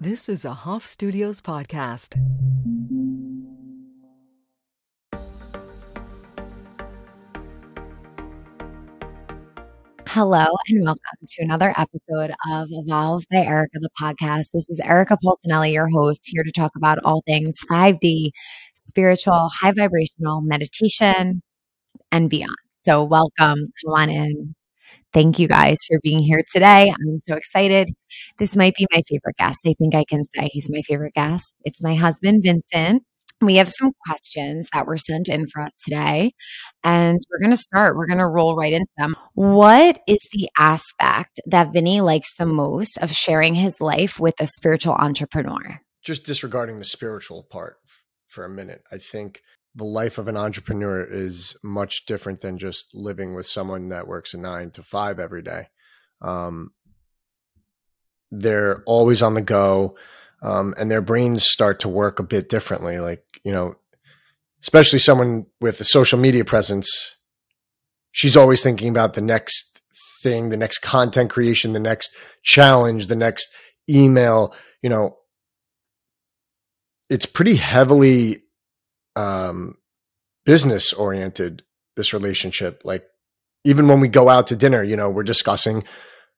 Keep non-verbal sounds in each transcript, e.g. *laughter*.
This is a Hoff Studios podcast. Hello and welcome to another episode of Evolve by Erica, the podcast. This is Erica Polsonelli, your host, here to talk about all things 5D, spiritual, high vibrational meditation, and beyond. So, welcome. Come on in. Thank you guys for being here today. I'm so excited. This might be my favorite guest. I think I can say he's my favorite guest. It's my husband, Vincent. We have some questions that were sent in for us today, and we're going to start. We're going to roll right into them. What is the aspect that Vinny likes the most of sharing his life with a spiritual entrepreneur? Just disregarding the spiritual part for a minute, I think the life of an entrepreneur is much different than just living with someone that works a nine to five every day. Um, they're always on the go um, and their brains start to work a bit differently. Like, you know, especially someone with a social media presence, she's always thinking about the next thing, the next content creation, the next challenge, the next email. You know, it's pretty heavily um, business oriented, this relationship. Like, even when we go out to dinner, you know, we're discussing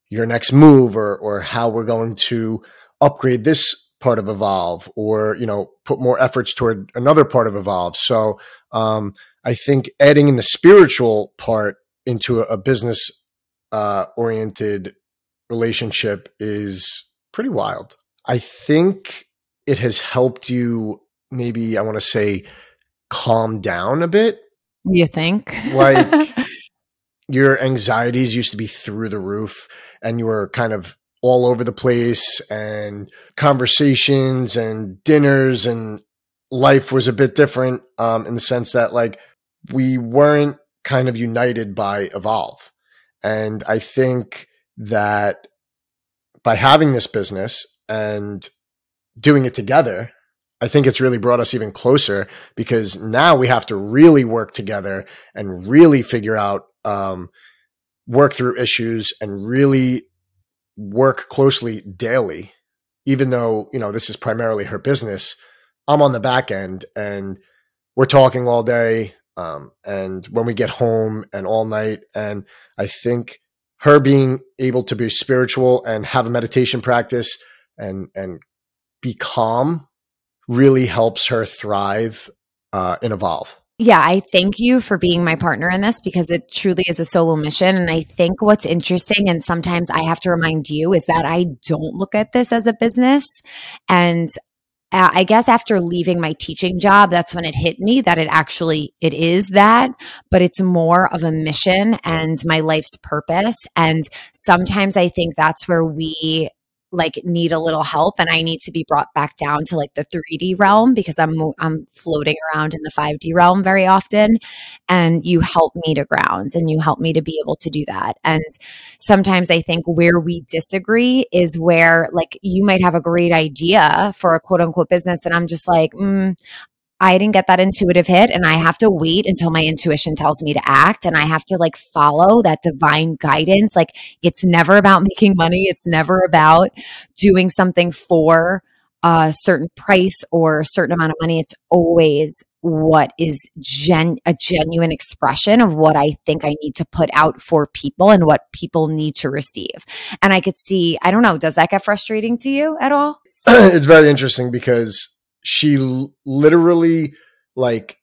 your next move or, or how we're going to upgrade this part of evolve or you know put more efforts toward another part of evolve so um, i think adding in the spiritual part into a, a business uh, oriented relationship is pretty wild i think it has helped you maybe i want to say calm down a bit. You think? Like *laughs* your anxieties used to be through the roof and you were kind of all over the place and conversations and dinners and life was a bit different um, in the sense that like we weren't kind of united by evolve. And i think that by having this business and doing it together i think it's really brought us even closer because now we have to really work together and really figure out um, work through issues and really work closely daily, even though, you know, this is primarily her business. I'm on the back end and we're talking all day. Um, and when we get home and all night, and I think her being able to be spiritual and have a meditation practice and and be calm really helps her thrive uh, and evolve yeah, I thank you for being my partner in this because it truly is a solo mission. And I think what's interesting, and sometimes I have to remind you, is that I don't look at this as a business. And uh, I guess after leaving my teaching job, that's when it hit me that it actually it is that, but it's more of a mission and my life's purpose. And sometimes I think that's where we like need a little help and I need to be brought back down to like the 3D realm because I'm I'm floating around in the 5D realm very often and you help me to ground and you help me to be able to do that. And sometimes I think where we disagree is where like you might have a great idea for a quote unquote business and I'm just like, mm, I didn't get that intuitive hit and I have to wait until my intuition tells me to act and I have to like follow that divine guidance. Like it's never about *laughs* making money. It's never about doing something for a certain price or a certain amount of money. It's always what is gen a genuine expression of what I think I need to put out for people and what people need to receive. And I could see, I don't know, does that get frustrating to you at all? *clears throat* it's very interesting because she literally like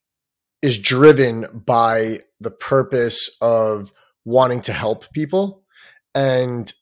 is driven by the purpose of wanting to help people and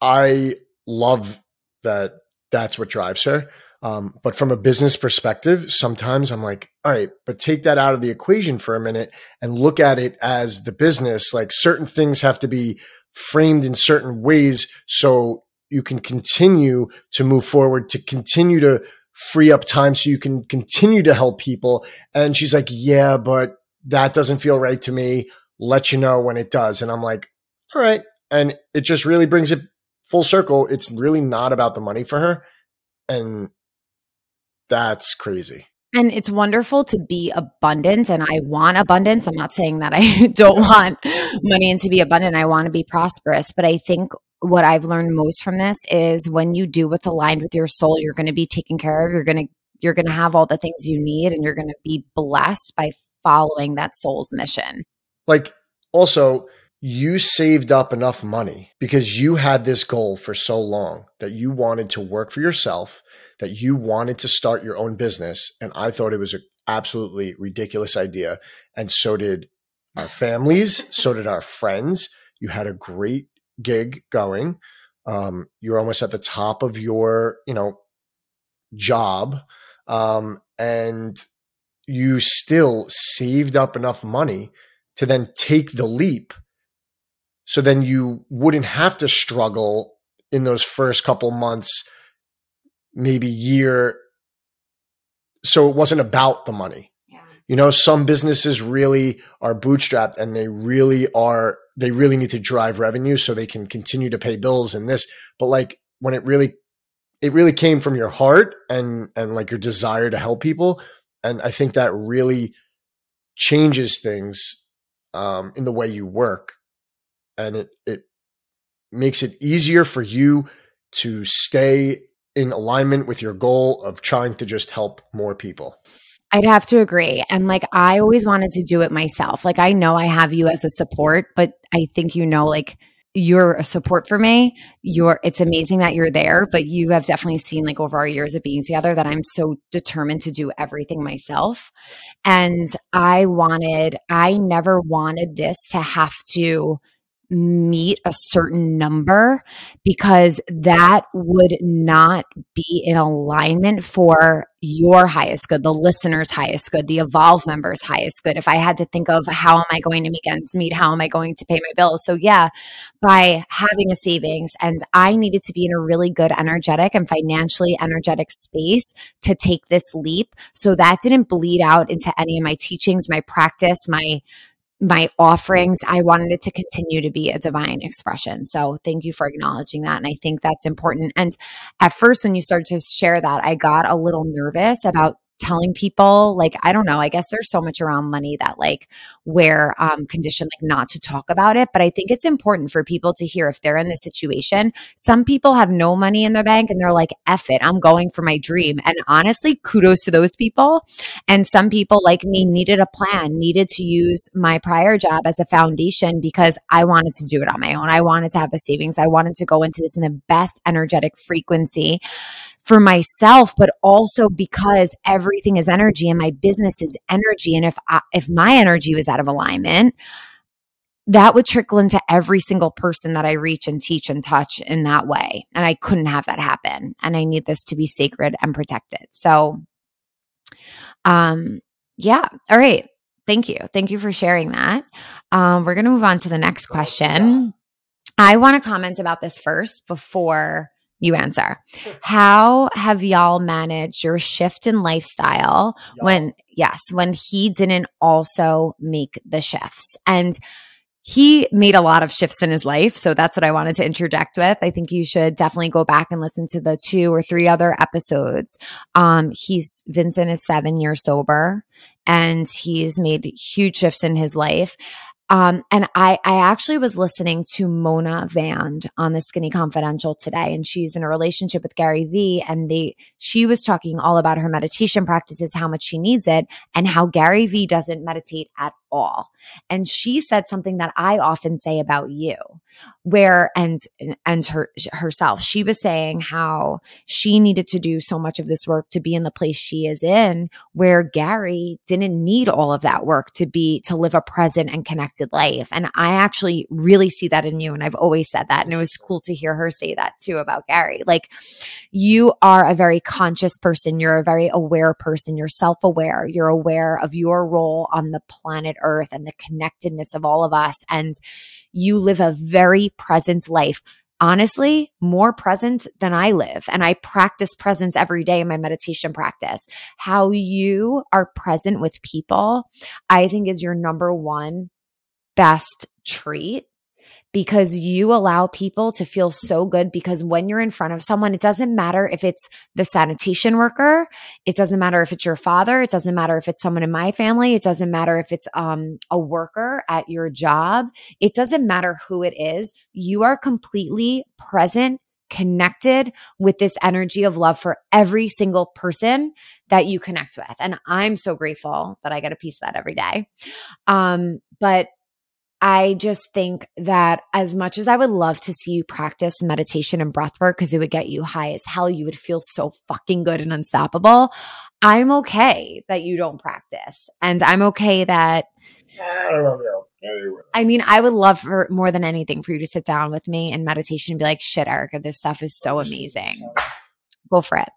i love that that's what drives her um, but from a business perspective sometimes i'm like all right but take that out of the equation for a minute and look at it as the business like certain things have to be framed in certain ways so you can continue to move forward to continue to free up time so you can continue to help people. And she's like, yeah, but that doesn't feel right to me. Let you know when it does. And I'm like, all right. And it just really brings it full circle. It's really not about the money for her. And that's crazy. And it's wonderful to be abundant and I want abundance. I'm not saying that I *laughs* don't want money and to be abundant. I want to be prosperous, but I think what I've learned most from this is when you do what's aligned with your soul, you're going to be taken care of. You're going to you're going to have all the things you need and you're going to be blessed by following that soul's mission. Like also you saved up enough money because you had this goal for so long that you wanted to work for yourself, that you wanted to start your own business. And I thought it was an absolutely ridiculous idea. And so did our families, so did our friends. You had a great gig going. Um, you're almost at the top of your, you know, job. Um, and you still saved up enough money to then take the leap so then you wouldn't have to struggle in those first couple months, maybe year. So it wasn't about the money. Yeah. You know, some businesses really are bootstrapped and they really are, they really need to drive revenue so they can continue to pay bills and this. But like when it really, it really came from your heart and, and like your desire to help people. And I think that really changes things um, in the way you work and it it makes it easier for you to stay in alignment with your goal of trying to just help more people. I'd have to agree. And like, I always wanted to do it myself. Like, I know I have you as a support, but I think you know, like, you're a support for me. You're, it's amazing that you're there, but you have definitely seen, like, over our years of being together, that I'm so determined to do everything myself. And I wanted, I never wanted this to have to, meet a certain number because that would not be in alignment for your highest good, the listener's highest good, the evolve member's highest good. If I had to think of how am I going to make ends meet, how am I going to pay my bills? So yeah, by having a savings and I needed to be in a really good energetic and financially energetic space to take this leap. So that didn't bleed out into any of my teachings, my practice, my my offerings, I wanted it to continue to be a divine expression. So thank you for acknowledging that. And I think that's important. And at first, when you started to share that, I got a little nervous about telling people like i don't know i guess there's so much around money that like we're um conditioned like not to talk about it but i think it's important for people to hear if they're in this situation. Some people have no money in their bank and they're like F it i'm going for my dream. And honestly kudos to those people. And some people like me needed a plan needed to use my prior job as a foundation because i wanted to do it on my own. I wanted to have a savings. I wanted to go into this in the best energetic frequency for myself, but also because everything is energy and my business is energy. And if I, if my energy was out of alignment, that would trickle into every single person that I reach and teach and touch in that way. And I couldn't have that happen. And I need this to be sacred and protected. So, um, yeah. All right. Thank you. Thank you for sharing that. Um, we're going to move on to the next question. I want to comment about this first before you answer. How have y'all managed your shift in lifestyle when, yes, when he didn't also make the shifts? And he made a lot of shifts in his life. So that's what I wanted to interject with. I think you should definitely go back and listen to the two or three other episodes. Um, he's Vincent is seven years sober and he's made huge shifts in his life. Um, and I, I actually was listening to Mona Vand on the Skinny Confidential today, and she's in a relationship with Gary Vee, and they, she was talking all about her meditation practices, how much she needs it, and how Gary Vee doesn't meditate at all. And she said something that I often say about you, where and and her herself. She was saying how she needed to do so much of this work to be in the place she is in, where Gary didn't need all of that work to be to live a present and connected life. And I actually really see that in you, and I've always said that. And it was cool to hear her say that too about Gary. Like you are a very conscious person. You're a very aware person. You're self aware. You're aware of your role on the planet earth and the connectedness of all of us. And you live a very present life. Honestly, more present than I live. And I practice presence every day in my meditation practice. How you are present with people, I think is your number one best trait because you allow people to feel so good because when you're in front of someone, it doesn't matter if it's the sanitation worker, it doesn't matter if it's your father, it doesn't matter if it's someone in my family, it doesn't matter if it's um, a worker at your job, it doesn't matter who it is. You are completely present connected with this energy of love for every single person that you connect with. And I'm so grateful that I get a piece of that every day. Um, but I just think that as much as I would love to see you practice meditation and breath work because it would get you high as hell, you would feel so fucking good and unstoppable. I'm okay that you don't practice. And I'm okay that I don't know. I mean, I would love for more than anything for you to sit down with me in meditation and be like, shit, Erica, this stuff is so amazing. Go for it.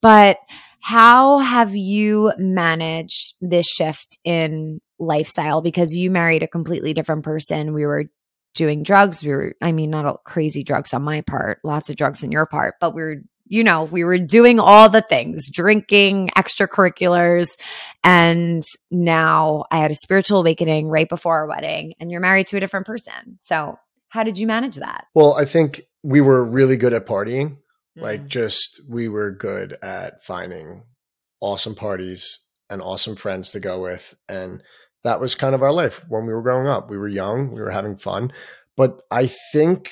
But how have you managed this shift in lifestyle? Because you married a completely different person. We were doing drugs. We were, I mean, not crazy drugs on my part, lots of drugs on your part, but we were you know, we were doing all the things, drinking, extracurriculars. And now I had a spiritual awakening right before our wedding, and you're married to a different person. So, how did you manage that? Well, I think we were really good at partying. Mm. Like, just we were good at finding awesome parties and awesome friends to go with. And that was kind of our life when we were growing up. We were young, we were having fun. But I think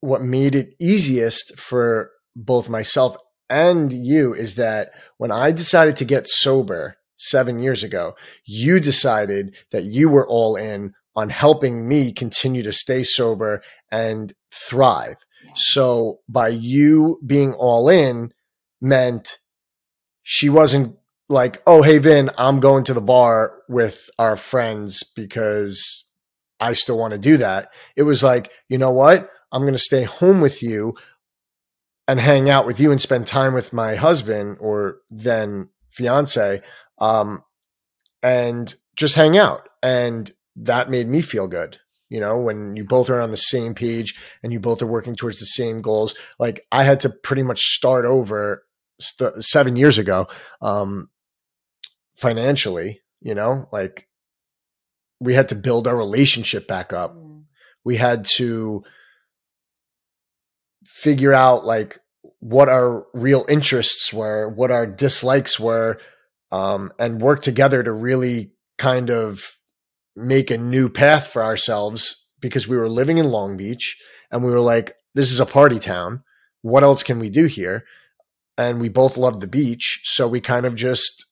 what made it easiest for both myself and you is that when I decided to get sober seven years ago, you decided that you were all in on helping me continue to stay sober and thrive. So by you being all in meant she wasn't like, oh, hey, Vin, I'm going to the bar with our friends because I still want to do that. It was like, you know what? I'm going to stay home with you and hang out with you and spend time with my husband or then fiance um, and just hang out and that made me feel good you know when you both are on the same page and you both are working towards the same goals like i had to pretty much start over st- seven years ago um, financially you know like we had to build our relationship back up mm. we had to figure out like what our real interests were, what our dislikes were, um, and work together to really kind of make a new path for ourselves because we were living in Long Beach and we were like, this is a party town. What else can we do here? And we both loved the beach. So we kind of just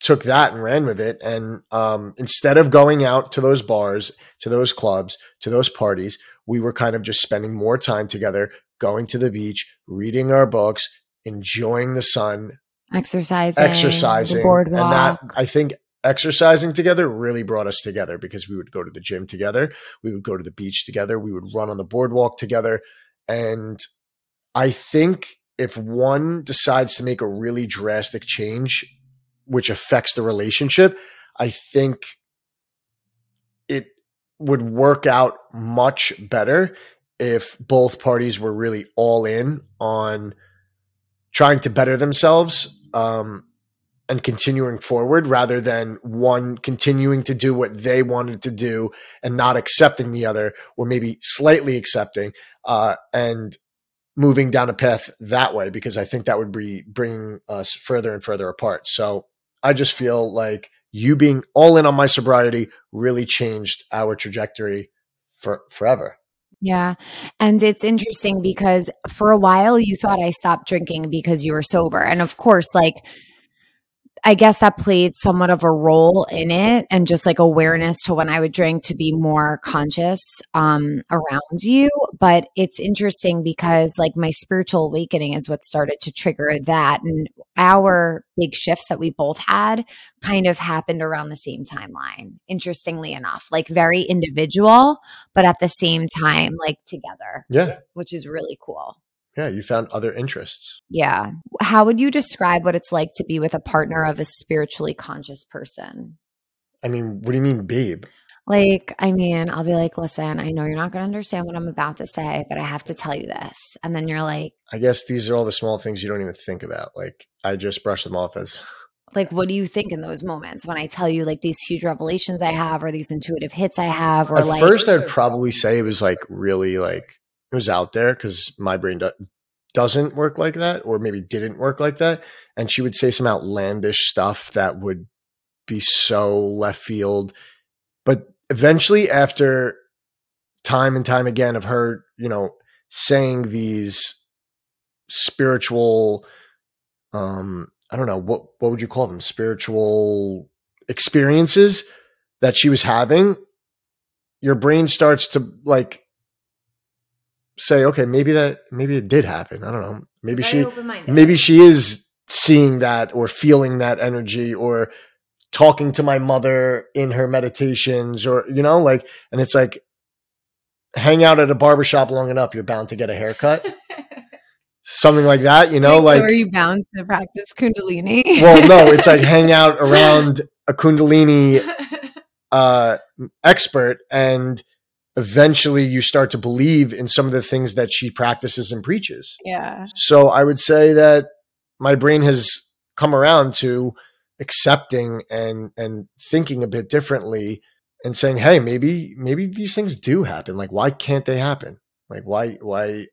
took that and ran with it. And um, instead of going out to those bars, to those clubs, to those parties, we were kind of just spending more time together, going to the beach, reading our books, enjoying the sun, exercising, exercising, and that I think exercising together really brought us together because we would go to the gym together, we would go to the beach together, we would run on the boardwalk together, and I think if one decides to make a really drastic change which affects the relationship, I think it would work out much better if both parties were really all in on trying to better themselves um, and continuing forward rather than one continuing to do what they wanted to do and not accepting the other or maybe slightly accepting uh, and moving down a path that way because I think that would be bringing us further and further apart. So I just feel like you being all in on my sobriety really changed our trajectory for forever. Yeah. And it's interesting because for a while you thought I stopped drinking because you were sober. And of course, like I guess that played somewhat of a role in it and just like awareness to when I would drink to be more conscious um, around you. But it's interesting because like my spiritual awakening is what started to trigger that. And our big shifts that we both had kind of happened around the same timeline, interestingly enough, like very individual, but at the same time, like together. Yeah. Which is really cool yeah, you found other interests. Yeah. How would you describe what it's like to be with a partner of a spiritually conscious person? I mean, what do you mean, babe? Like, I mean, I'll be like, listen, I know you're not going to understand what I'm about to say, but I have to tell you this. And then you're like, I guess these are all the small things you don't even think about. Like, I just brush them off as *laughs* Like, what do you think in those moments when I tell you like these huge revelations I have, or these intuitive hits I have, or At like first, I'd probably say it was like really like was out there because my brain do- doesn't work like that, or maybe didn't work like that. And she would say some outlandish stuff that would be so left field. But eventually, after time and time again of her, you know, saying these spiritual, um, I don't know what what would you call them, spiritual experiences that she was having, your brain starts to like say, okay, maybe that maybe it did happen. I don't know. Maybe she maybe she is seeing that or feeling that energy or talking to my mother in her meditations or you know like and it's like hang out at a barbershop long enough you're bound to get a haircut *laughs* something like that you know Wait, like so are you bound to practice Kundalini? well no it's like *laughs* hang out around a kundalini *laughs* uh expert and eventually you start to believe in some of the things that she practices and preaches yeah. so I would say that my brain has come around to accepting and and thinking a bit differently and saying, "Hey, maybe maybe these things do happen. Like why can't they happen? Like why why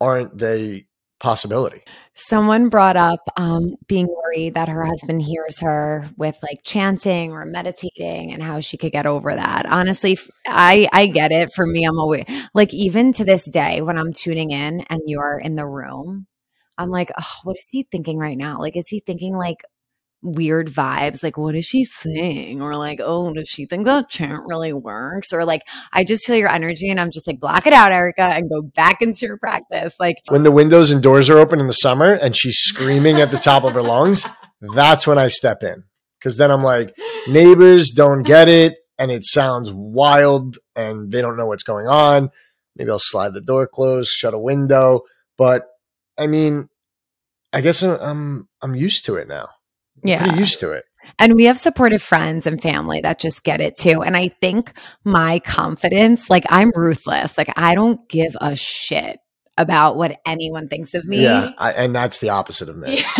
aren't they possibility?" Someone brought up um, being worried that her husband hears her with like chanting or meditating and how she could get over that. Honestly, I, I get it. For me, I'm always like even to this day when I'm tuning in and you're in the room, I'm like, oh, what is he thinking right now? Like, is he thinking like weird vibes? Like, what is she saying? Or like, oh, does she think that chant really works? Or like, I just feel your energy and I'm just like, block it out, Erica, and go back into your practice. Like, When the windows and doors are open in the summer and she's screaming at the top of her lungs, *laughs* that's when I step in. Cuz then I'm like, neighbors don't get it and it sounds wild and they don't know what's going on. Maybe I'll slide the door closed, shut a window, but I mean, I guess I'm I'm, I'm used to it now. Yeah. pretty used to it. And we have supportive friends and family that just get it too. And I think my confidence, like I'm ruthless. Like I don't give a shit about what anyone thinks of me. Yeah, I, and that's the opposite of me. *laughs*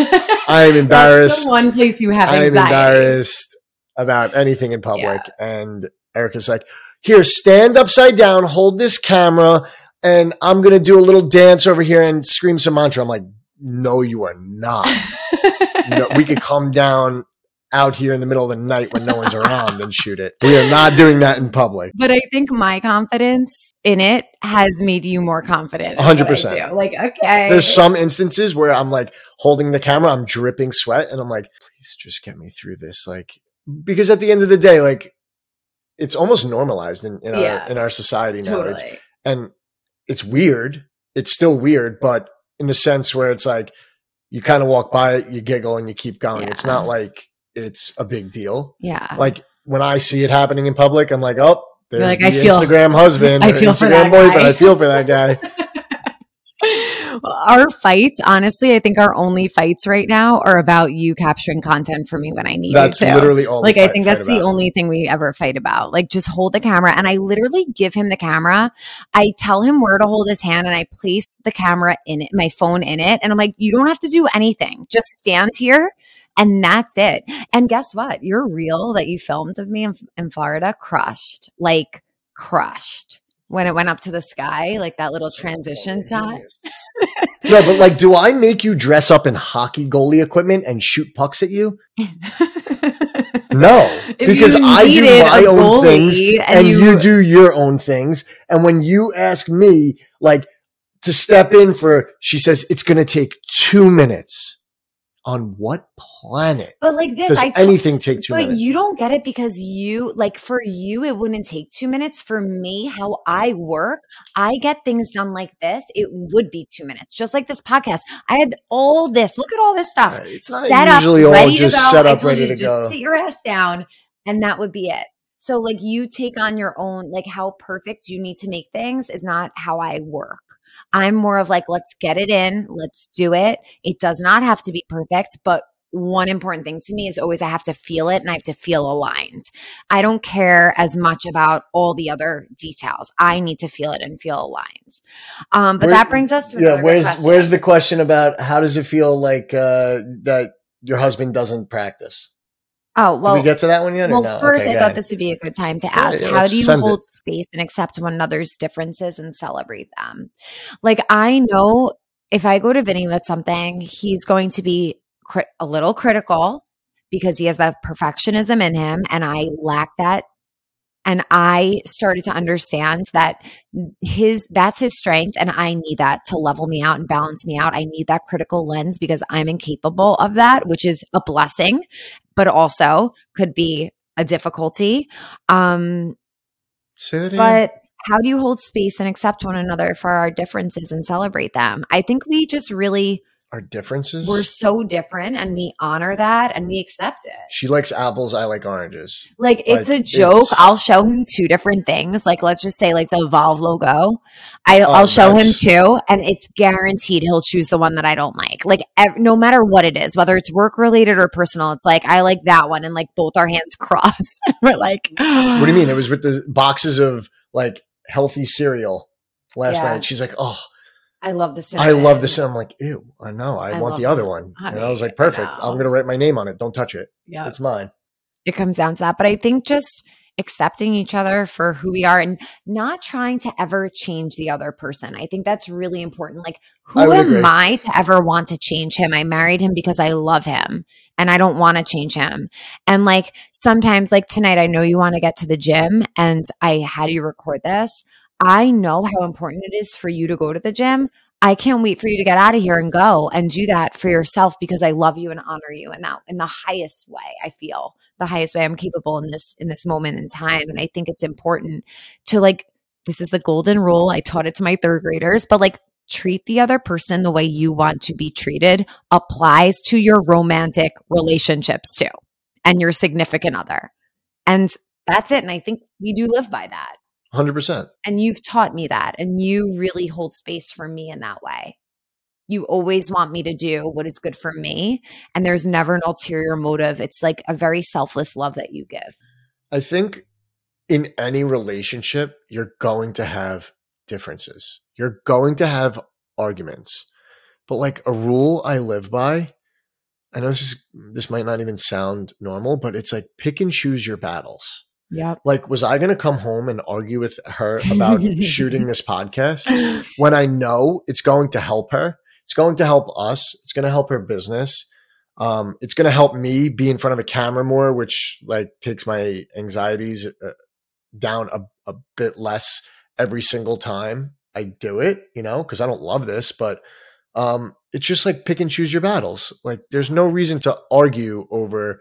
I am embarrassed. the one place you have I'm embarrassed about anything in public. And Erica's like, here, stand upside down, hold this camera, and I'm going to do a little dance over here and scream some mantra. I'm like, no, you are not. *laughs* We could *laughs* come down out here in the middle of the night when no one's around and shoot it. We are not *laughs* doing that in public. But I think my confidence in it has made you more confident. in 100%. Like, okay. There's some instances where I'm like holding the camera, I'm dripping sweat, and I'm like, please just get me through this. Like, because at the end of the day, like, it's almost normalized in, in Yeah. our in our society now. It's, and it's weird. It's still weird, but in the sense where it's like you kind of walk by it, you giggle, and you keep going. It's not like it's a big deal. Yeah. Like when I see it happening in public, I'm like, oh, there's like, the I feel- Instagram husband, *laughs* I feel Instagram that boyfriend. guy. I feel for that guy. *laughs* our fights, honestly, I think our only fights right now are about you capturing content for me when I need That's you to. literally all. like I think that's the about. only thing we ever fight about. Like just hold the camera and I literally give him the camera. I tell him where to hold his hand and I place the camera in it, my phone in it. And I'm like, you don't have to do anything. Just stand here and that's it. And guess what? Your reel that you filmed of me in, in Florida crushed. Like crushed. When it went up to the sky, like that little transition shot. No, but like, do I make you dress up in hockey goalie equipment and shoot pucks at you? *laughs* No, If because I do my own things and and, you, you- do your own things. And when you ask me, like, to step in for, she says it's going to take two minutes. On what planet But like this, does anything take two but minutes? you don't get it because you like for you it wouldn't take two minutes for me how i work i get things done like this it would be two minutes just like this podcast i had all this look at all this stuff Right, It's not set up usually all ready just to go. set I up, told ready you to just go. sit your ass down and that would be it so like you take on your own like how perfect you need to make things is not how i work i'm more of like let's get it in let's do it it does not have to be perfect but one important thing to me is always I have to feel it and I have to feel aligned. I don't care as much about all the other details. I need to feel it and feel aligned. Um, but Where- that brings us to yeah where's question. where's the question about how does it feel like uh that your husband doesn't practice. Oh, well, Did we get to that one yet? well, no? first Okay, I thought ahead. this would be a good time to ask yeah, how do you hold it. space and accept one another's differences and celebrate them? Like I know if I go to Vinny with something, he's going to be a little critical because he has that perfectionism in him and I lack that and I started to understand that his that's his strength and I need that to level me out and balance me out. I need that critical lens because I'm incapable of that, which is a blessing, but also could be a difficulty. Um Say that again. but how do you hold space and accept one another for our differences and celebrate them? I think we just really Our differences. we're so different and we honor that and we accept it. she likes apples. I like oranges. Like it's Like, a joke. it's- I'll show him two different things. Like let's just say like the Evolve logo. I, Oh, I'll show him two, and it's guaranteed he'll choose the one that I don't like. Like ev- no matter what it is, whether it's work related or personal, it's like I like that one, and like both our hands *laughs* cross. We're like, *gasps* What do you mean? It was with the boxes of like healthy cereal last Yeah. night. She's like, "Oh, I love this. I love this." I'm like, "Ew, I know. I, I want the other it. one." Honey, and I was like, "Perfect. I'm gonna write my name on it. Don't touch it. Yeah, It's mine." it comes down to that. But I think just accepting each other for who we are and not trying to ever change the other person. I think that's really important. Like, who would am agree. I to ever want to change him? I married him because I love him and I don't want to change him. And like sometimes, like tonight, I know you want to get to the gym and I had you record this. I know how important it is for you to go to the gym. I can't wait for you to get out of here and go and do that for yourself because I love you and honor you in that in the highest way. I feel the highest way I'm capable in this in this moment in time. And I think it's important to like this is the golden rule. I taught it to my third graders, but like treat the other person the way you want to be treated applies to your romantic relationships too and your significant other. And that's it. And I think we do live by that. Hundred percent. And you've taught me that. And you really hold space for me in that way. You always want me to do what is good for me. And there's never an ulterior motive. It's like a very selfless love that you give. I think in any relationship, you're going to have differences. You're going to have arguments. But like a rule I live by, I know this is this might not even sound normal, but it's like pick and choose your battles. Yep. Like, was I gonna come home and argue with her about shooting this podcast *laughs* when I know it's going to help her? It's going to help us. It's going to help her business. Um, it's going to help me be in front of a camera more, which like takes my anxieties uh, down a, a bit less every single time I do it, you know, because I don't love this, but um, it's just like pick and choose your battles. Like there's no reason to argue over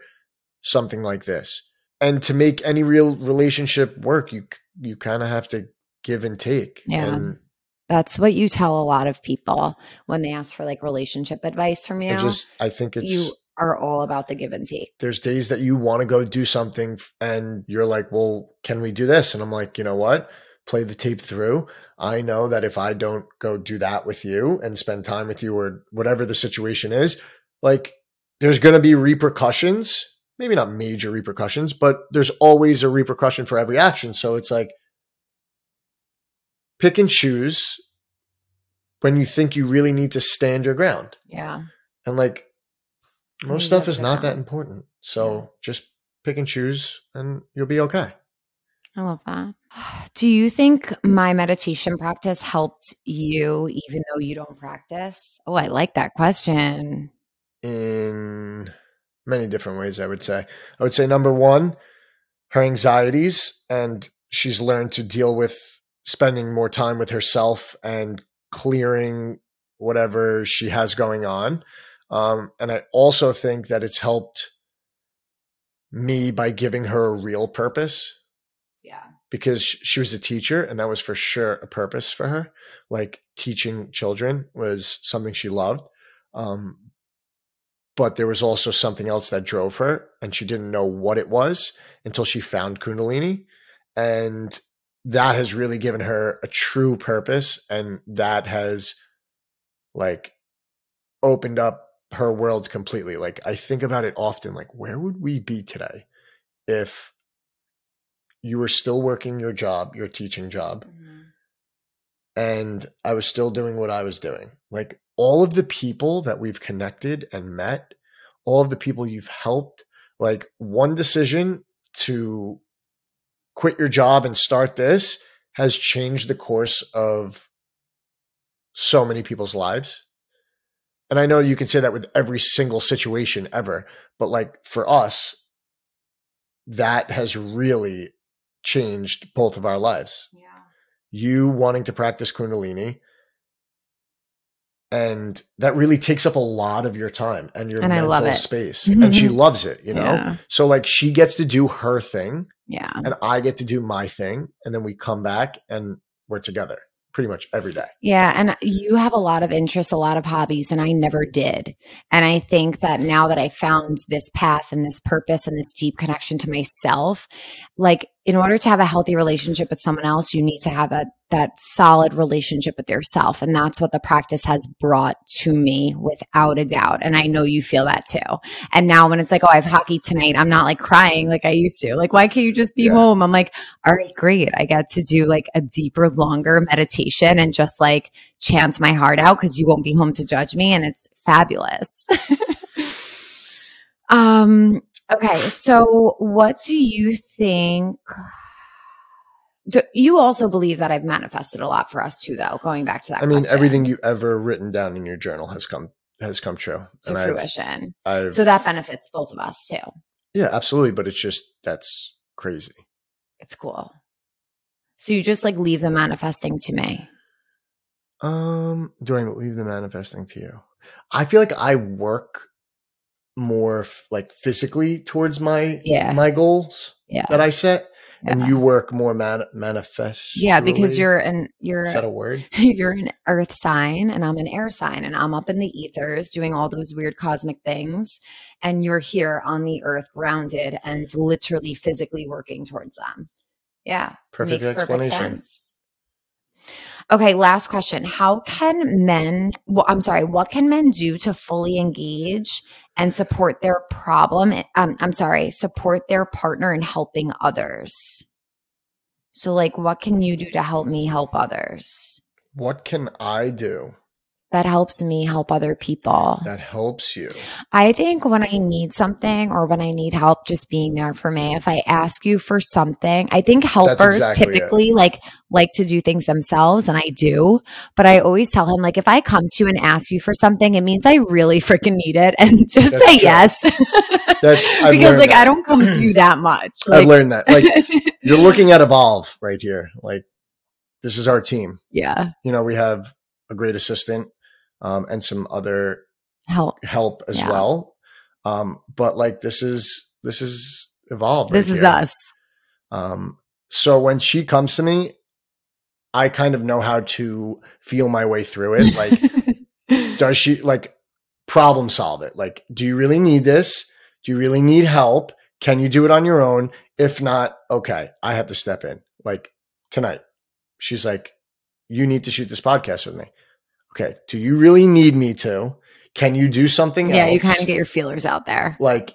something like this. And to make any real relationship work, you you kind of have to give and take. Yeah. And That's what you tell a lot of people when they ask for like relationship advice from you. I just I think it's you are all about the give and take. there's days that you want to go do something and you're like, well, can we do this? And I'm like, you know what? Play the tape through. I know that if I don't go do that with you and spend time with you or whatever the situation is, like there's going to be repercussions. Maybe not major repercussions, but there's always a repercussion for every action. So it's like pick and choose when you think you really need to stand your ground. Yeah. And like most stuff is not that important. So Yeah. just pick and choose and you'll be okay. I love that. *sighs* Do you think my meditation practice helped you even though you don't practice? Oh, I like that question. In many different ways, I would say. I would say number one, her anxieties, and she's learned to deal with spending more time with herself and clearing whatever she has going on. Um, and I also think that it's helped me by giving her a real purpose. Yeah. because she was a teacher and that was for sure a purpose for her like teaching children was something she loved um, but there was also something else that drove her and she didn't know what it was until she found kundalini and that has really given her a true purpose and that has like opened up her world completely like i think about it often like where would we be today if you were still working your job, your teaching job, mm-hmm. and I was still doing what I was doing. Like all of the people that we've connected and met all of the people you've helped. Like one decision to quit your job and start this has changed the course of so many people's lives. And I know you can say that with every single situation ever, but like for us, that has really changed both of our lives. Yeah. You wanting to practice Kundalini, and that really takes up a lot of your time and your And mental space. and she *laughs* loves it, you know? Yeah. So like she gets to do her thing Yeah. and I get to do my thing. And then we come back and we're together pretty much every day. Yeah. And you have a lot of interests, a lot of hobbies, and I never did. And I think that now that I found this path and this purpose and this deep connection to myself, like in order to have a healthy relationship with someone else, you need to have a that solid relationship with yourself. And that's what the practice has brought to me without a doubt. And I know you feel that too. And now when it's like, oh, I have hockey tonight, I'm not like crying like I used to. Like, why can't you just be Yeah. home? I'm like, all right, great. I get to do like a deeper, longer meditation and just like chant my heart out because you won't be home to judge me. And it's fabulous. *laughs* um, okay. So what do you think? Do, you also believe that I've manifested a lot for us too, though, going back to that. I mean, question. everything you ever written down in your journal has come has come true. to and I've. I've So that benefits both of us too. yeah, absolutely. But it's just that's crazy. It's cool. So you just like leave the manifesting to me. Um, do I leave the manifesting to you? I feel like I work more like physically towards my Yeah. my goals Yeah. that I set, and you work more man- manifest. Yeah, because you're an you're is that a word? *laughs* you're an earth sign and I'm an air sign and I'm up in the ethers doing all those weird cosmic things and you're here on the earth grounded and literally physically working towards them. Yeah. Perfect makes explanation. sense. Okay, last question. How can men well, I'm sorry, what can men do to fully engage and support their problem um, I'm sorry, support their partner in helping others? So like what can you do to help me help others? What can I do that helps me help other people. that helps you? I think when I need something or when I need help, just being there for me. If I ask you for something, I think helpers exactly it. typically like like to do things themselves, and I do. But I always tell him like if I come to you and ask you for something, it means I really freaking need it, and *laughs* just That's say true. yes. That's- *laughs* I've because like that. I don't come to you *clears throat* that much. I've learned that. Like *laughs* you're looking at Evolve right here. Like this is our team. yeah, You know, we have a great assistant um, and some other help. help as Yeah. well. Um, but like this is this is evolved. This right is here. us. Um, so when she comes to me, I kind of know how to feel my way through it. Like, *laughs* does she like problem solve it? Like, do you really need this? Do you really need help? Can you do it on your own? If not, okay, I have to step in. Like tonight, she's like, you need to shoot this podcast with me. Okay. Do you really need me to? Can you do something yeah, else? you kind of get your feelers out there. like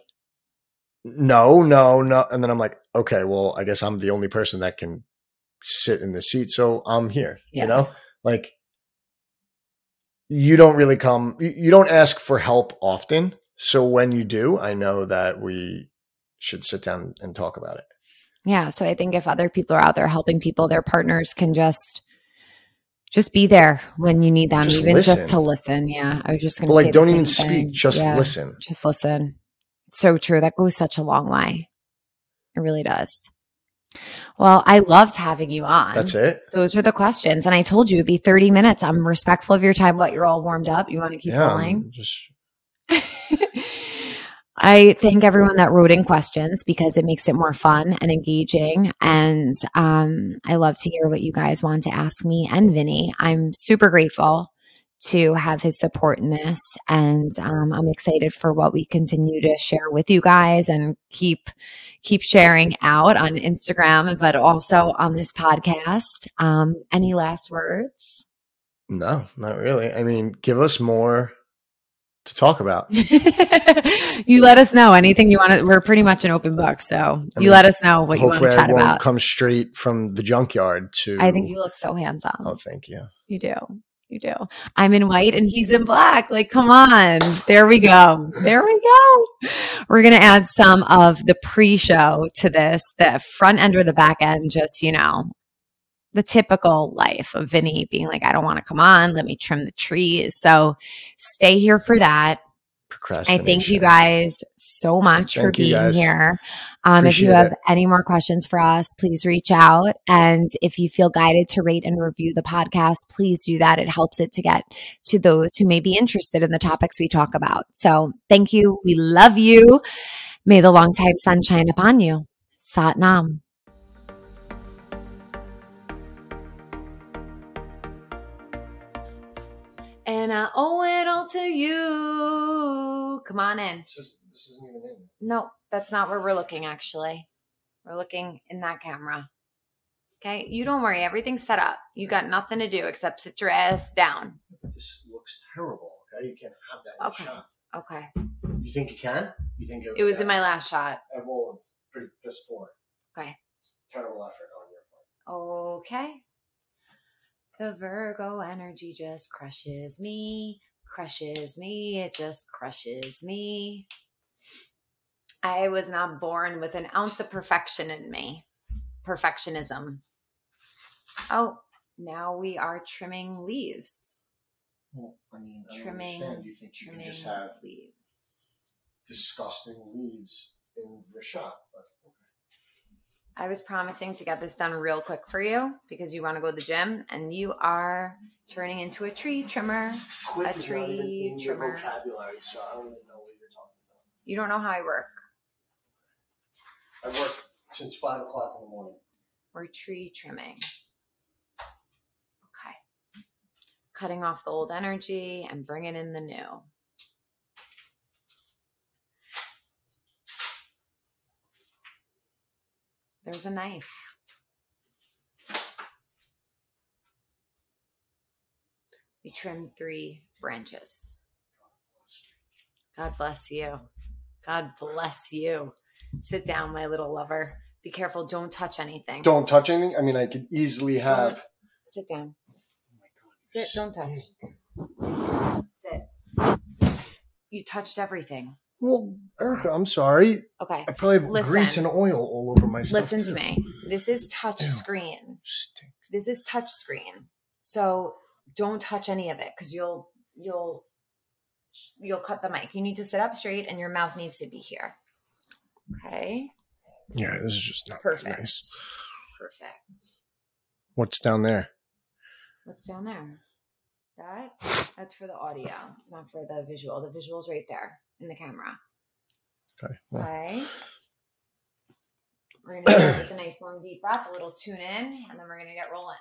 no no no and then i'm like okay well i guess i'm the only person that can sit in the seat so i'm here Yeah. you know like you don't really come you you don't ask for help often so when you do i know that we should sit down and talk about it Yeah. So I think if other people are out there helping people, their partners can just just be there when you need them, Just even listen. just to listen. Yeah. I was just but say like don't even same speak just Yeah, listen Just listen. It's so true. That goes such a long way. It really does. Well, I loved having you on. that's it Those were the questions. And I told you it'd be 30 minutes. I'm respectful of your time. What you're all warmed up. You want to keep yeah going? Just *laughs* I thank everyone that wrote in questions because it makes it more fun and engaging. And um, I love to hear what you guys want to ask me and Vinny. I'm super grateful to have his support in this. And um, I'm excited for what we continue to share with you guys and keep keep sharing out on Instagram, but also on this podcast. Um, any last words? no not really i mean give us more to talk about *laughs* you let us know anything you want to. We're pretty much an open book, so I you mean, let us know what you want to i chat about. come straight from the junkyard to I think you look so handsome. oh thank you You do. You do. I'm in white and he's in black. Like, come on. There we go. There we go. We're going to add some of the pre show to this, the front end or the back end, just, you know, the typical life of Vinny being like, I don't want to come on. Let me trim the trees. So stay here for that. I thank you guys so much thank for being here. Um, if you have it. any more questions for us, please reach out. And if you feel guided to rate and review the podcast, please do that. It helps it to get to those who may be interested in the topics we talk about. So thank you. We love you. May the long time sunshine upon you. Sat Nam. And I owe it all to you. Come on in. This, is, this isn't even in. No, that's not where we're looking, actually. We're looking in that camera. Okay. You don't worry. Everything's set up. You got nothing to do except sit your ass down. This looks terrible. Okay. You can't have that in okay. shot. Okay. You think you can? You think it, it was in my last shot? I. It's pretty piss poor. Okay. It's terrible effort on your part. Okay. The Virgo energy just crushes me, crushes me, it just crushes me. I was not born with an ounce of perfection in me. Perfectionism. Oh, now we are trimming leaves. Well, I mean, I trimming. Understand. You think you can just have leaves? Disgusting leaves in your shop, but I was promising to get this done real quick for you because you want to go to the gym and you are turning into a tree trimmer. Quick a tree trimmer. vocabulary, so I don't even know what you're talking about. You don't know how I work. I work since five o'clock in the morning. We're tree trimming. Okay. Cutting off the old energy and bringing in the new. There's a knife. We trimmed three branches. God bless you. God bless you. Sit down, my little lover. Be careful. Don't touch anything. Don't touch anything? I mean, I could easily have. Don't, sit down. Sit. Don't touch. Sit. You touched everything. Well, Erica, I'm sorry. Okay. I probably have Listen. grease and oil all over my. Listen to me. This is touch Ew. screen. Stink. This is touch screen. So don't touch any of it because you'll you'll you'll cut the mic. You need to sit up straight and your mouth needs to be here. Okay. Yeah, this is just not perfect. Nice. Perfect. What's down there? What's down there? That that's for the audio. It's not for the visual. The visual's right there in the camera. Okay. Well. Okay. We're gonna start with a nice long deep breath, a little tune in, and then we're gonna get rolling.